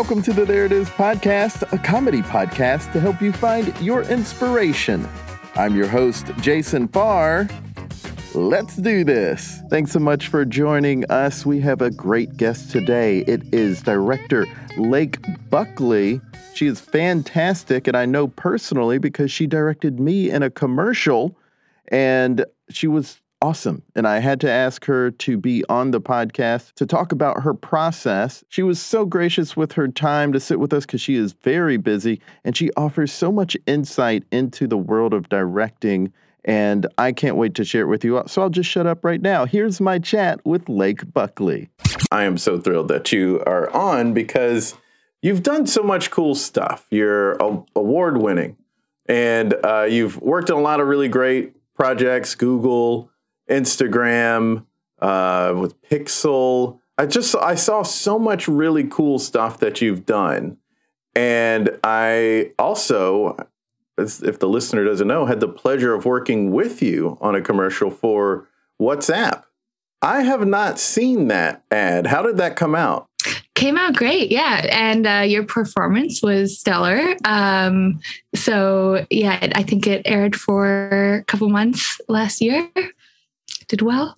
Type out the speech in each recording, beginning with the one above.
Welcome to the There It Is podcast, a comedy podcast to help you find your inspiration. I'm your host, Jason Farr. Let's do this. Thanks so much for joining us. We have a great guest today. It is director Lake Buckley. She is fantastic, and I know personally because she directed me in a commercial, and she was awesome. And I had to ask her to be on the podcast to talk about her process. She was so gracious with her time to sit with us because she is very busy and she offers so much insight into the world of directing. And I can't wait to share it with you. So I'll just shut up right now. Here's my chat with Lake Buckley. I am so thrilled that you are on because you've done so much cool stuff. You're award winning and uh, you've worked on a lot of really great projects, Google, Instagram, uh, with Pixel. I just I saw so much really cool stuff that you've done, and I also, if the listener doesn't know, had the pleasure of working with you on a commercial for WhatsApp. I have not seen that ad. How did that come out? Came out great, yeah, and uh, your performance was stellar. Um, so yeah, I think it aired for a couple months last year did well.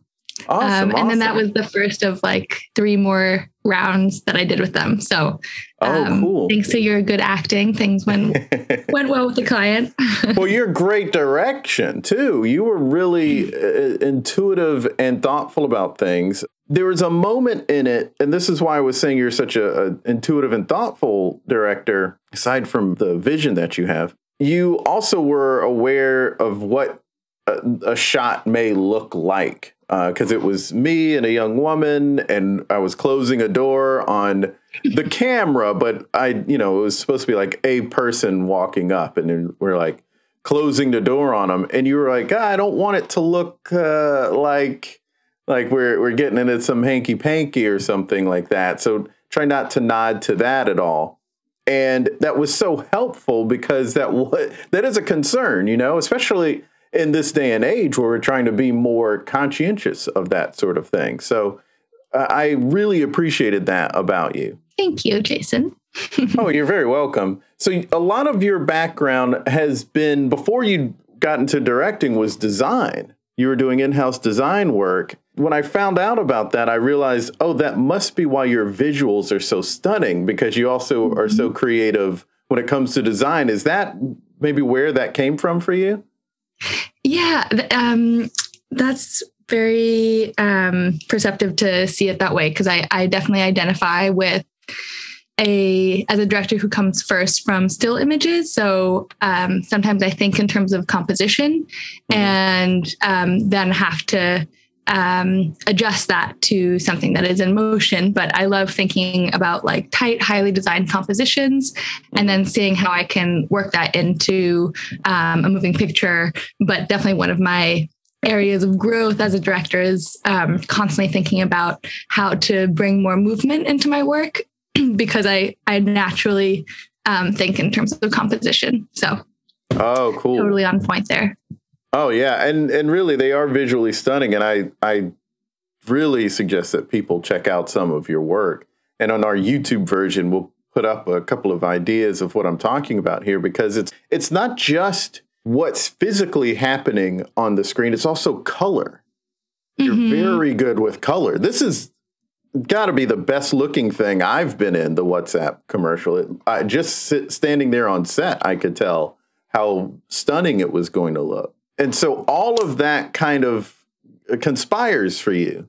Awesome, um, and awesome. then that was the first of like three more rounds that I did with them. So, oh, um, cool. Thanks to your good acting, things went went well with the client. well, your great direction too. You were really uh, intuitive and thoughtful about things. There was a moment in it, and this is why I was saying you're such a, a intuitive and thoughtful director. Aside from the vision that you have, you also were aware of what a, a shot may look like because uh, it was me and a young woman and i was closing a door on the camera but i you know it was supposed to be like a person walking up and then we're like closing the door on them and you were like ah, i don't want it to look uh, like like we're we're getting into some hanky panky or something like that. So try not to nod to that at all. And that was so helpful because that that is a concern you know especially in this day and age where we're trying to be more conscientious of that sort of thing. So uh, I really appreciated that about you. Thank you, Jason. oh, you're very welcome. So a lot of your background has been before you got into directing was design. You were doing in-house design work. When I found out about that, I realized, oh, that must be why your visuals are so stunning because you also mm-hmm. are so creative when it comes to design. Is that maybe where that came from for you? Yeah, um, that's very um, perceptive to see it that way because I, I definitely identify with a as a director who comes first from still images. So um, sometimes I think in terms of composition, mm-hmm. and um, then have to um, adjust that to something that is in motion. But I love thinking about like tight, highly designed compositions and then seeing how I can work that into um, a moving picture. But definitely one of my areas of growth as a director is um, constantly thinking about how to bring more movement into my work because I, I naturally um, think in terms of composition. So, oh, cool. Totally on point there. Oh yeah, and and really they are visually stunning, and I I really suggest that people check out some of your work. And on our YouTube version, we'll put up a couple of ideas of what I'm talking about here because it's it's not just what's physically happening on the screen; it's also color. You're mm-hmm. very good with color. This is got to be the best looking thing I've been in the WhatsApp commercial. It, I just sit, standing there on set, I could tell how stunning it was going to look and so all of that kind of conspires for you.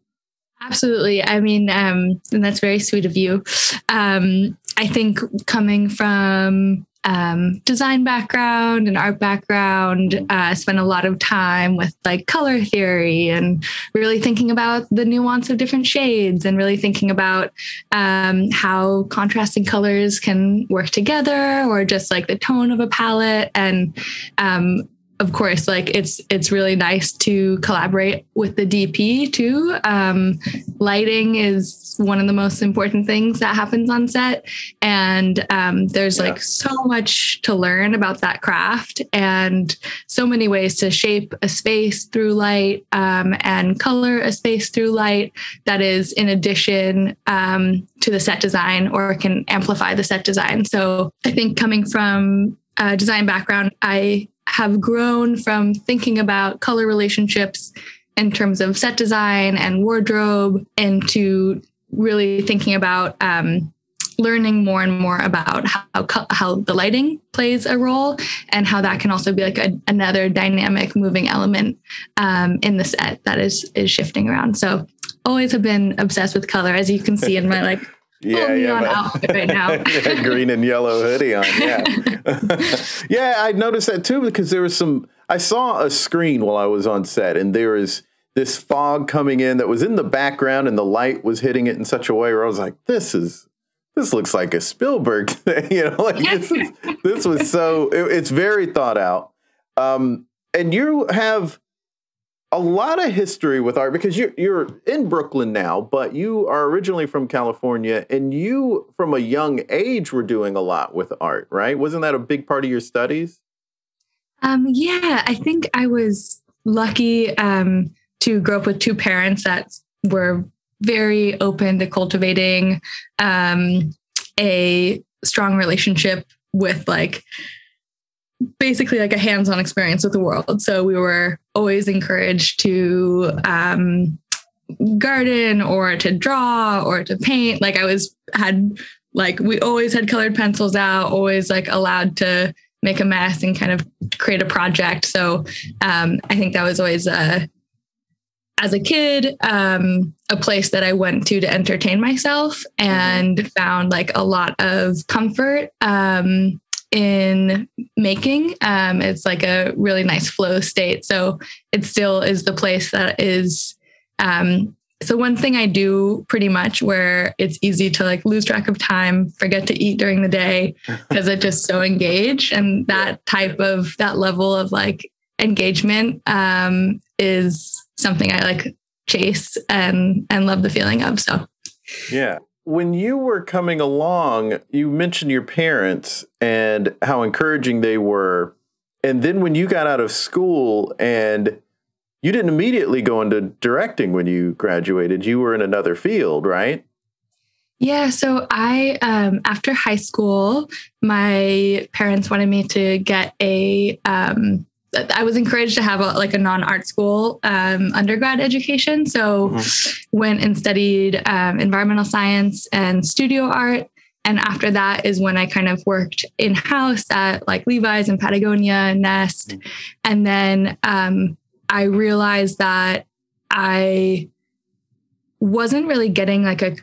Absolutely. I mean um, and that's very sweet of you. Um, I think coming from um, design background and art background, uh, spent a lot of time with like color theory and really thinking about the nuance of different shades and really thinking about um, how contrasting colors can work together or just like the tone of a palette. And um, of course, like it's it's really nice to collaborate with the DP too. Um, lighting is one of the most important things that happens on set, and um, there's yeah. like so much to learn about that craft, and so many ways to shape a space through light um, and color a space through light that is in addition um, to the set design or can amplify the set design. So I think coming from a design background, I have grown from thinking about color relationships in terms of set design and wardrobe into really thinking about um, learning more and more about how how the lighting plays a role and how that can also be like a, another dynamic moving element um, in the set that is is shifting around. So always have been obsessed with color as you can see in my like yeah, yeah, right now. green and yellow hoodie on. Yeah, yeah. I noticed that too because there was some. I saw a screen while I was on set, and there is this fog coming in that was in the background, and the light was hitting it in such a way where I was like, "This is." This looks like a Spielberg thing, you know. Like this, is, this was so. It, it's very thought out, um, and you have a lot of history with art because you're you're in Brooklyn now, but you are originally from California, and you from a young age were doing a lot with art, right? Wasn't that a big part of your studies? Um, yeah, I think I was lucky um, to grow up with two parents that were very open to cultivating um, a strong relationship with like basically like a hands-on experience with the world. So we were always encouraged to um, garden or to draw or to paint. Like I was had like we always had colored pencils out, always like allowed to make a mess and kind of create a project. So um, I think that was always a as a kid, um, a place that I went to to entertain myself and mm-hmm. found like a lot of comfort um, in making. Um, it's like a really nice flow state. So it still is the place that is. Um, so one thing I do pretty much where it's easy to like lose track of time, forget to eat during the day because it's just so engaged. And that type of that level of like engagement um, is something I like chase and and love the feeling of. So yeah when you were coming along, you mentioned your parents and how encouraging they were. And then when you got out of school and you didn't immediately go into directing when you graduated, you were in another field, right? Yeah, so I um, after high school, my parents wanted me to get a um, I was encouraged to have a, like a non-art school um, undergrad education. So mm-hmm. went and studied um, environmental science and studio art. And after that is when I kind of worked in house at like Levi's and Patagonia and Nest. Mm-hmm. And then um, I realized that I wasn't really getting like a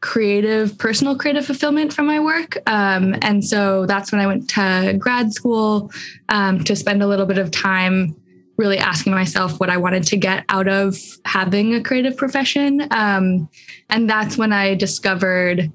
creative, personal creative fulfillment from my work. Um, and so that's when I went to grad school um, to spend a little bit of time really asking myself what I wanted to get out of having a creative profession. Um, and that's when I discovered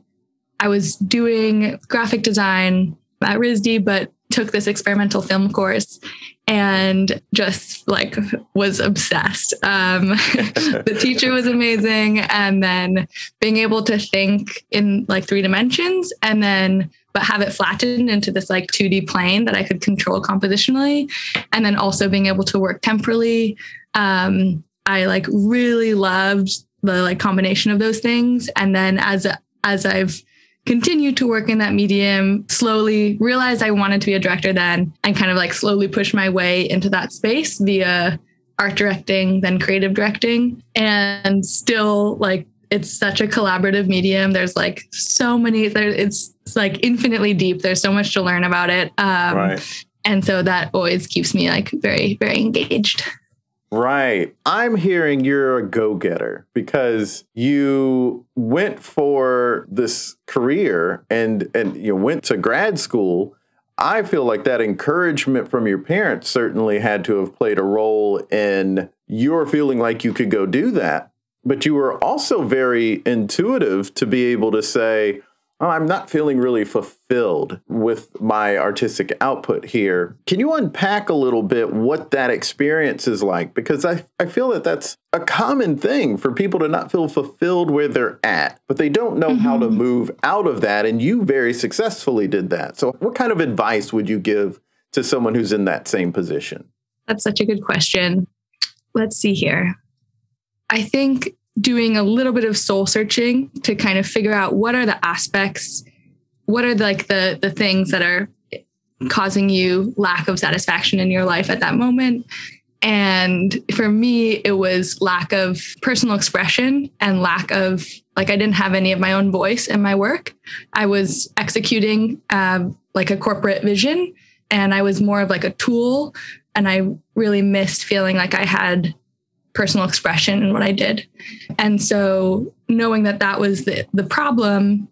I was doing graphic design at RISD, but took this experimental film course and just like was obsessed. Um, the teacher was amazing. And then being able to think in like three dimensions and then, but have it flattened into this like 2D plane that I could control compositionally. And then also being able to work temporally. Um, I like really loved the like combination of those things. And then as, as I've continued to work in that medium, slowly realized I wanted to be a director then, and kind of like slowly push my way into that space via art directing, then creative directing. And still, like, it's such a collaborative medium. There's like so many, there, it's, it's like infinitely deep. There's so much to learn about it. Um, right. And so that always keeps me like very, very engaged. Right. I'm hearing you're a go getter because you went for this career and, and you went to grad school. I feel like that encouragement from your parents certainly had to have played a role in your feeling like you could go do that. But you were also very intuitive to be able to say, I'm not feeling really fulfilled with my artistic output here. Can you unpack a little bit what that experience is like? Because I, I feel that that's a common thing for people to not feel fulfilled where they're at, but they don't know mm-hmm. how to mm-hmm. move out of that. And you very successfully did that. So, what kind of advice would you give to someone who's in that same position? That's such a good question. Let's see here. I think doing a little bit of soul searching to kind of figure out what are the aspects, what are the, like the the things that are causing you lack of satisfaction in your life at that moment. And for me, it was lack of personal expression and lack of like I didn't have any of my own voice in my work. I was executing um, like a corporate vision, and I was more of like a tool. And I really missed feeling like I had personal expression in what I did. And so knowing that that was the, the problem,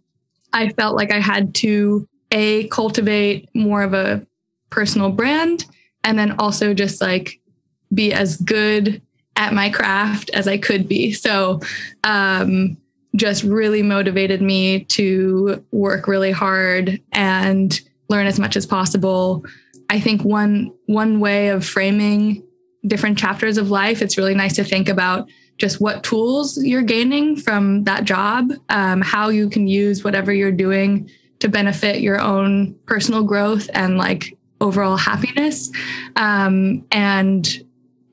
I felt like I had to a cultivate more of a personal brand and then also just like be as good at my craft as I could be. So um, just really motivated me to work really hard and learn as much as possible. I think one one way of framing different chapters of life, it's really nice to think about just what tools you're gaining from that job, um, how you can use whatever you're doing to benefit your own personal growth and like overall happiness, um, and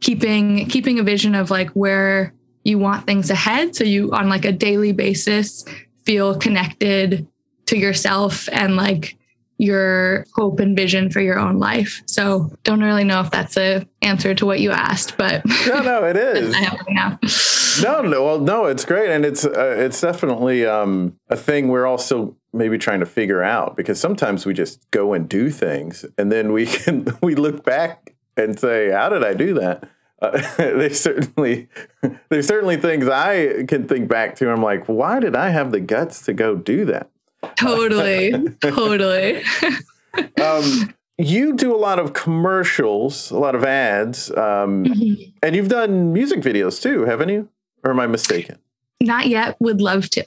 keeping keeping a vision of like where you want things ahead, so you on like a daily basis feel connected to yourself and like your hope and vision for your own life. So don't really know if that's a answer to what you asked, but no, no, it is. no, no, well, no, it's great, and it's uh, it's definitely um, a thing we're also maybe trying to figure out because sometimes we just go and do things, and then we can we look back and say, "How did I do that?" Uh, they certainly there's certainly things I can think back to. I'm like, why did I have the guts to go do that? Totally. totally. um, you do a lot of commercials, a lot of ads, um, mm-hmm. and you've done music videos too, haven't you? Or am I mistaken? Not yet. Would love to.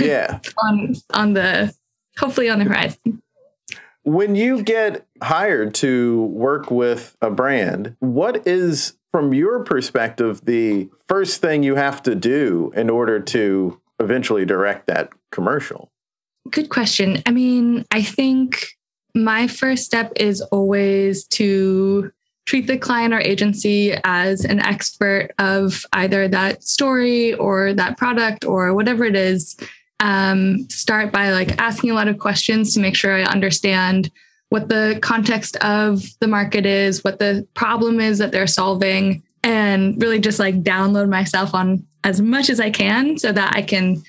Yeah. on on the hopefully on the horizon. When you get hired to work with a brand, what is from your perspective the first thing you have to do in order to eventually direct that commercial? Good question. I mean, I think my first step is always to treat the client or agency as an expert of either that story or that product or whatever it is. Um, start by like asking a lot of questions to make sure I understand what the context of the market is, what the problem is that they're solving, and really just like download myself on as much as I can so that I can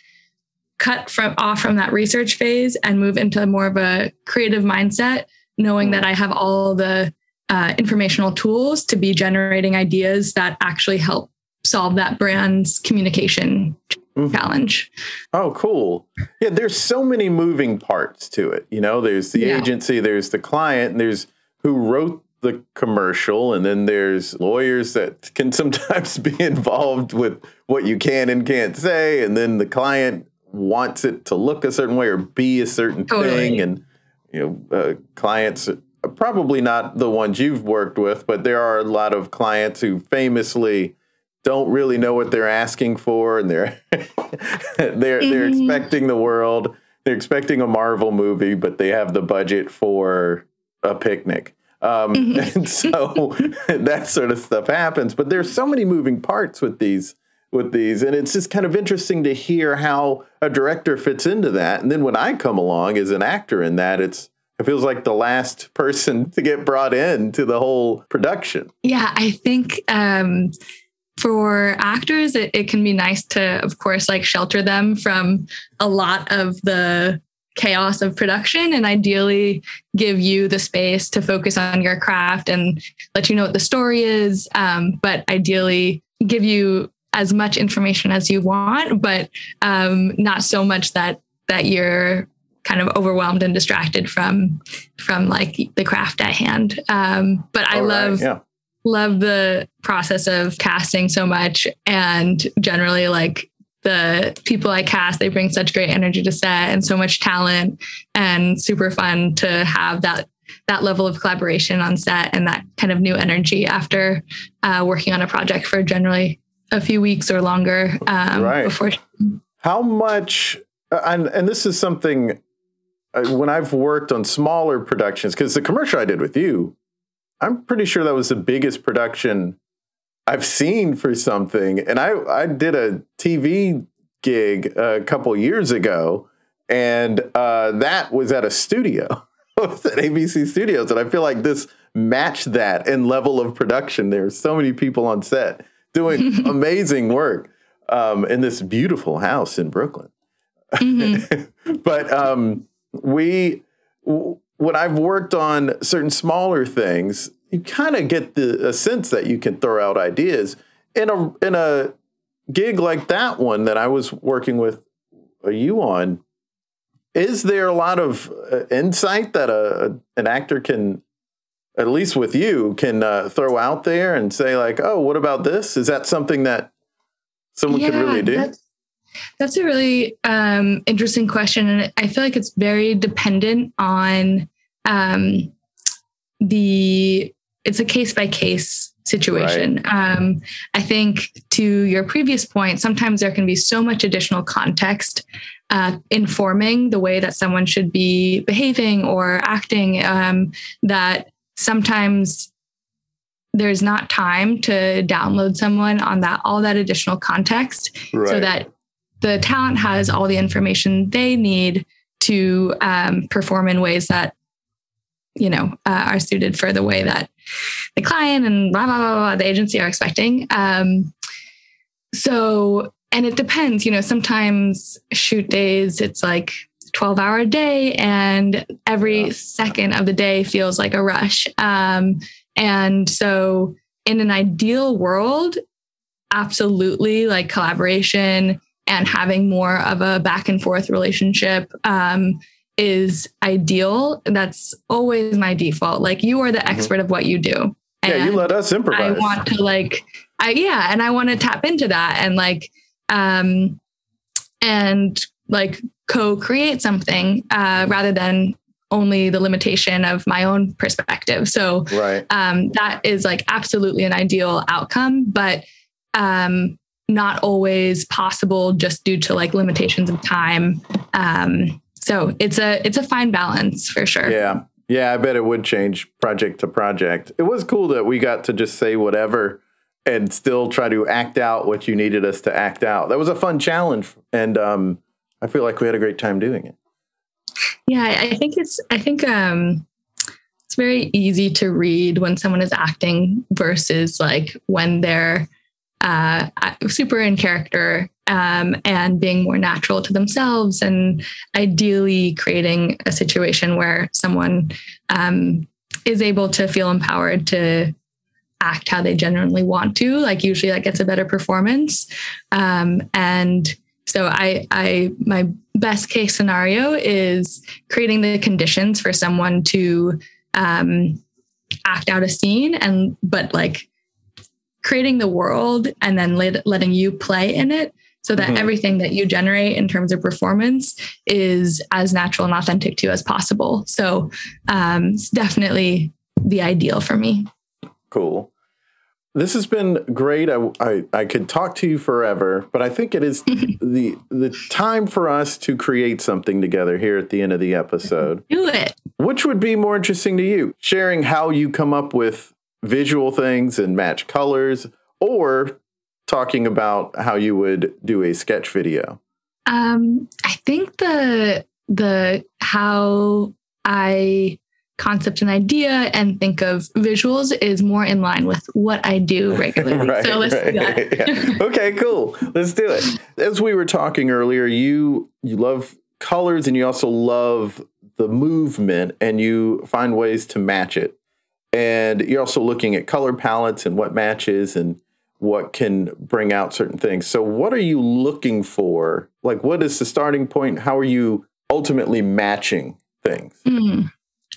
cut from off from that research phase and move into more of a creative mindset, knowing that I have all the uh, informational tools to be generating ideas that actually help solve that brand's communication mm-hmm. challenge. Oh, cool. Yeah, there's so many moving parts to it. You know, there's the yeah. agency, there's the client, and there's who wrote the commercial, and then there's lawyers that can sometimes be involved with what you can and can't say, and then the client wants it to look a certain way or be a certain totally. thing and you know uh, clients probably not the ones you've worked with but there are a lot of clients who famously don't really know what they're asking for and they're they're mm-hmm. they're expecting the world they're expecting a marvel movie but they have the budget for a picnic um, mm-hmm. and so that sort of stuff happens but there's so many moving parts with these with these. And it's just kind of interesting to hear how a director fits into that. And then when i come along as an actor in that it's it feels like the last person to get brought in to the whole production. Yeah i think um for actors it, it can be nice to of course like shelter them from a lot of the chaos of production and ideally give you the space to focus on your craft and let you know what the story is um, but ideally give you as much information as you want but um, not so much that that you're kind of overwhelmed and distracted from from like the craft at hand um, but i All right, love yeah. love the process of casting so much and generally like the people I cast, they bring such great energy to set and so much talent and super fun to have that that level of collaboration on set and that kind of new energy after uh, working on a project for generally a few weeks or longer um, Right. before How much, uh, and, and this is something uh, when I've worked on smaller productions, because the commercial I did with you, I'm pretty sure that was the biggest production I've seen for something. And I, I did a TV gig a couple years ago, and uh, that was at a studio. at ABC Studios. And I feel like this matched that in level of production. There's so many people on set doing amazing work um, in this beautiful house in Brooklyn. but um, we, w- when I've worked on certain smaller things, you kind of get the a sense that you can throw out ideas in a in a gig like that one that I was working with you on. Is there a lot of uh, insight that a, an actor can, at least with you, can uh, throw out there and say like, "Oh, what about this? Is that something that someone could really do?" That's, that's a really um, interesting question. And I feel like it's very dependent on um, the, it's a case by case situation. Um, I think to your previous point, sometimes there can be so much additional context uh, informing the way that someone should be behaving or acting um, that sometimes there's not time to download someone on that all that additional context so that the talent has all the information they need to um, perform in ways that you know uh, are suited for the way that the client and blah blah blah, blah the agency are expecting. Um, so and it depends you know sometimes shoot days it's like 12 hour day and every second of the day feels like a rush. Um, and so in an ideal world absolutely like collaboration and having more of a back and forth relationship um, is ideal. That's always my default. Like you are the Mhm. expert of what you do. Yeah, you let us improvise. I want to like, I yeah, and I want to tap into that and like, um, and like co-create something uh, rather than only the limitation of my own perspective. So right. um, that is like absolutely an ideal outcome, but um, not always possible just due to like limitations of time. Um, so it's a it's a fine balance for sure. Yeah. Yeah, I bet it would change project to project. It was cool that we got to just say whatever and still try to act out what you needed us to act out. That was a fun challenge. And um, I feel like we had a great time doing it. Yeah, I think it's I think um it's very easy to read when someone is acting versus like when they're uh super in character um and being more natural to themselves and ideally creating a situation where someone um is able to feel empowered to act how they genuinely want to like usually that gets a better performance um and so i i my best case scenario is creating the conditions for someone to um, act out a scene and but like creating the world and then let, letting you play in it so that Mhm. everything that you generate in terms of performance is as natural and authentic to you as possible so um, it's definitely the ideal for me Cool. This has been great. I, I, I could talk to you forever, but I think it is the the time for us to create something together here at the end of the episode. do it Which would be more interesting to you? Sharing how you come up with visual things and match colors, or talking about how you would do a sketch video? Um, I think the the how I concept and idea and think of visuals is more in line with what I do regularly. so let's do that. Yeah. Okay, cool. Let's do it. As we were talking earlier, you you love colors and you also love the movement and you find ways to match it. And you're also looking at color palettes and what matches and what can bring out certain things. So, what are you looking for? Like, what is the starting point? How are you ultimately matching things? Mm.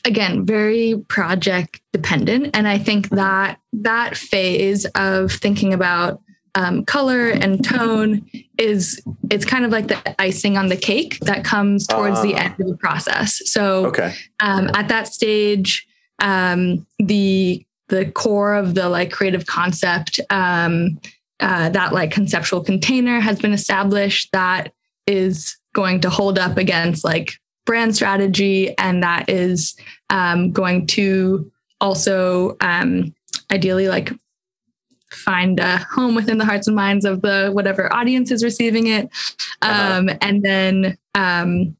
Again, very project dependent. And I think that that phase of thinking about um, color and tone is it's kind of like the icing on the cake that comes towards uh, the ah. end of the process. So okay. um, at that stage, um, the the core of the like creative concept, um, uh, that like conceptual container has been established that is going to hold up against like brand strategy, and that is um, going to also um, ideally like find a home within the hearts and minds of the whatever audience is receiving it uh-huh. um, and then um,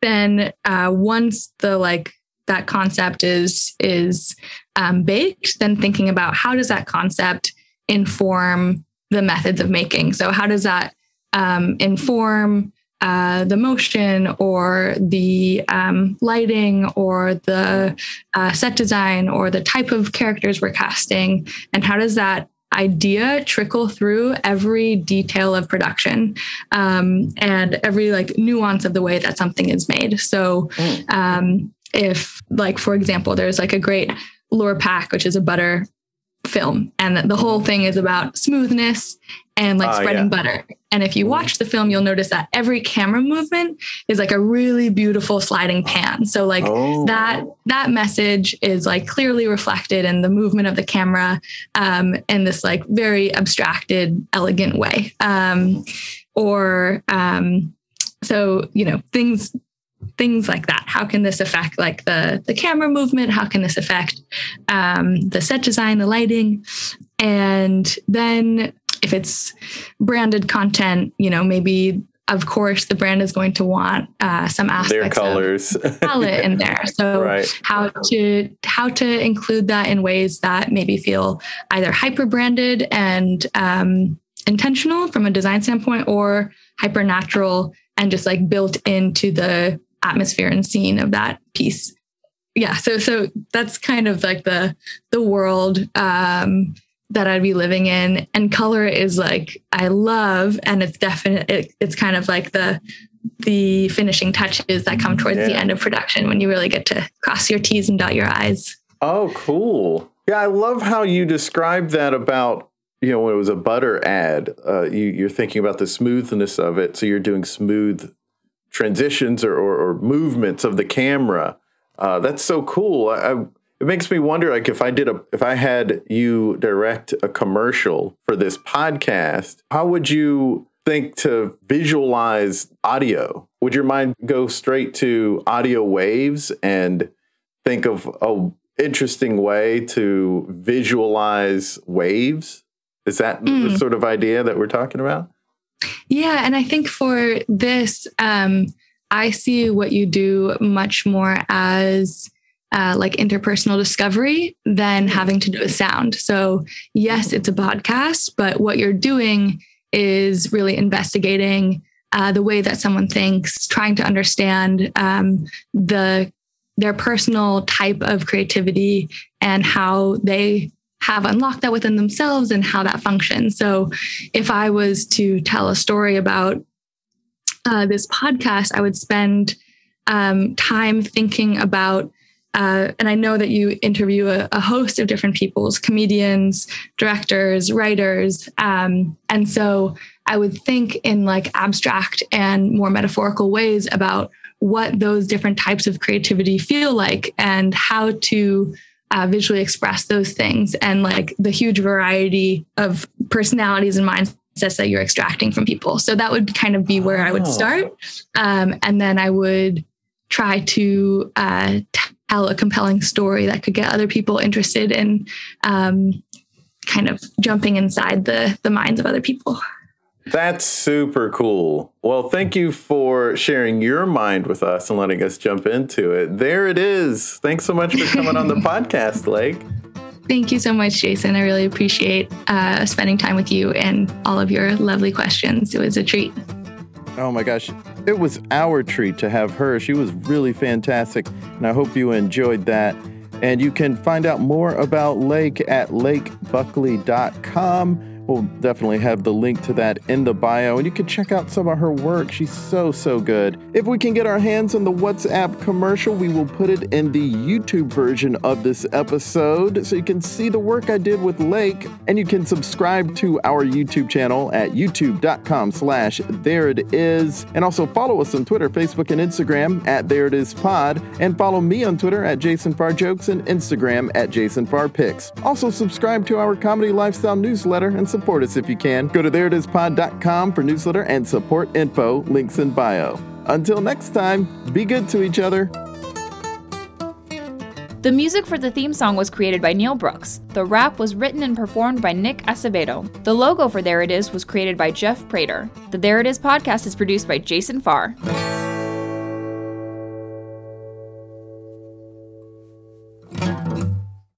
then uh, once the like that concept is is um, baked then thinking about how does that concept inform the methods of making so how does that um, inform uh, the motion or the um, lighting or the uh, set design or the type of characters we're casting and how does that idea trickle through every detail of production um, and every like nuance of the way that something is made so mm. um, if like for example there's like a great Lurpak which is a butter film and the whole thing is about smoothness and like uh, spreading yeah. butter. And if you watch the film, you'll notice that every camera movement is like a really beautiful sliding pan. So like oh. that that message is like clearly reflected in the movement of the camera um, in this like very abstracted, elegant way. Um, or um, so you know things things like that. How can this affect like the the camera movement? How can this affect um, the set design the lighting? And then if it's branded content you know maybe of course the brand is going to want uh, some aspects their colors. of palette in there. So right. how to how to include that in ways that maybe feel either hyper branded and um, intentional from a design standpoint or hyper natural and just like built into the atmosphere and scene of that piece yeah so so that's kind of like the the world um that I'd be living in and color is like I love and it's definite it, it's kind of like the the finishing touches that come towards yeah. the end of production when you really get to cross your T's and dot your I's. Oh, cool. Yeah, I love how you described that about you know when it was a butter ad. Uh, you, you're thinking about the smoothness of it, so you're doing smooth transitions or, or, or movements of the camera. Uh, that's so cool. I, I, it makes me wonder, like, if I did a, if I had you direct a commercial for this podcast, how would you think to visualize audio? Would your mind go straight to audio waves and think of a interesting way to visualize waves? Is that mm. the sort of idea that we're talking about? Yeah. And I think for this, um, I see what you do much more as uh, like interpersonal discovery than having to do a sound. So, yes, it's a podcast, but what you're doing is really investigating uh, the way that someone thinks, trying to understand um, the their personal type of creativity and how they have unlocked that within themselves and how that functions. So, if I was to tell a story about uh, this podcast, I would spend um, time thinking about. Uh, and I know that you interview a, a, host of different peoples, comedians, directors, writers. Um, and so I would think in like abstract and more metaphorical ways about what those different types of creativity feel like and how to uh, visually express those things and like the huge variety of personalities and mindsets that you're extracting from people. So that would kind of be where I would start. Um, and then I would try to uh, tell a compelling story that could get other people interested in um, kind of jumping inside the, the minds of other people. That's super cool. Well, thank you for sharing your mind with us and letting us jump into it. There it is. Thanks so much for coming on the podcast, Lake. Thank you so much, Jason. I really appreciate uh, spending time with you and all of your lovely questions. It was a treat. Oh my gosh. It was our treat to have her. She was really fantastic, and I hope you enjoyed that. And you can find out more about Lake at lakebuckley.com. We'll definitely have the link to that in the bio, and you can check out some of her work. She's so, so good. If we can get our hands on the WhatsApp commercial, we will put it in the YouTube version of this episode so you can see the work I did with Lake, and you can subscribe to our YouTube channel at youtube.com slash there it is. And also follow us on Twitter, Facebook, and Instagram at there it is pod, and follow me on Twitter at Jason Farr Jokes and Instagram at Jason Farr Pics. Also subscribe to our comedy lifestyle newsletter and support us if you can. Go to thereitispod.com for newsletter and support info, links in bio. Until next time, be good to each other. The music for the theme song was created by Neil Brooks. The rap was written and performed by Nick Acevedo. The logo for There It Is was created by Jeff Prater. The There It Is podcast is produced by Jason Farr.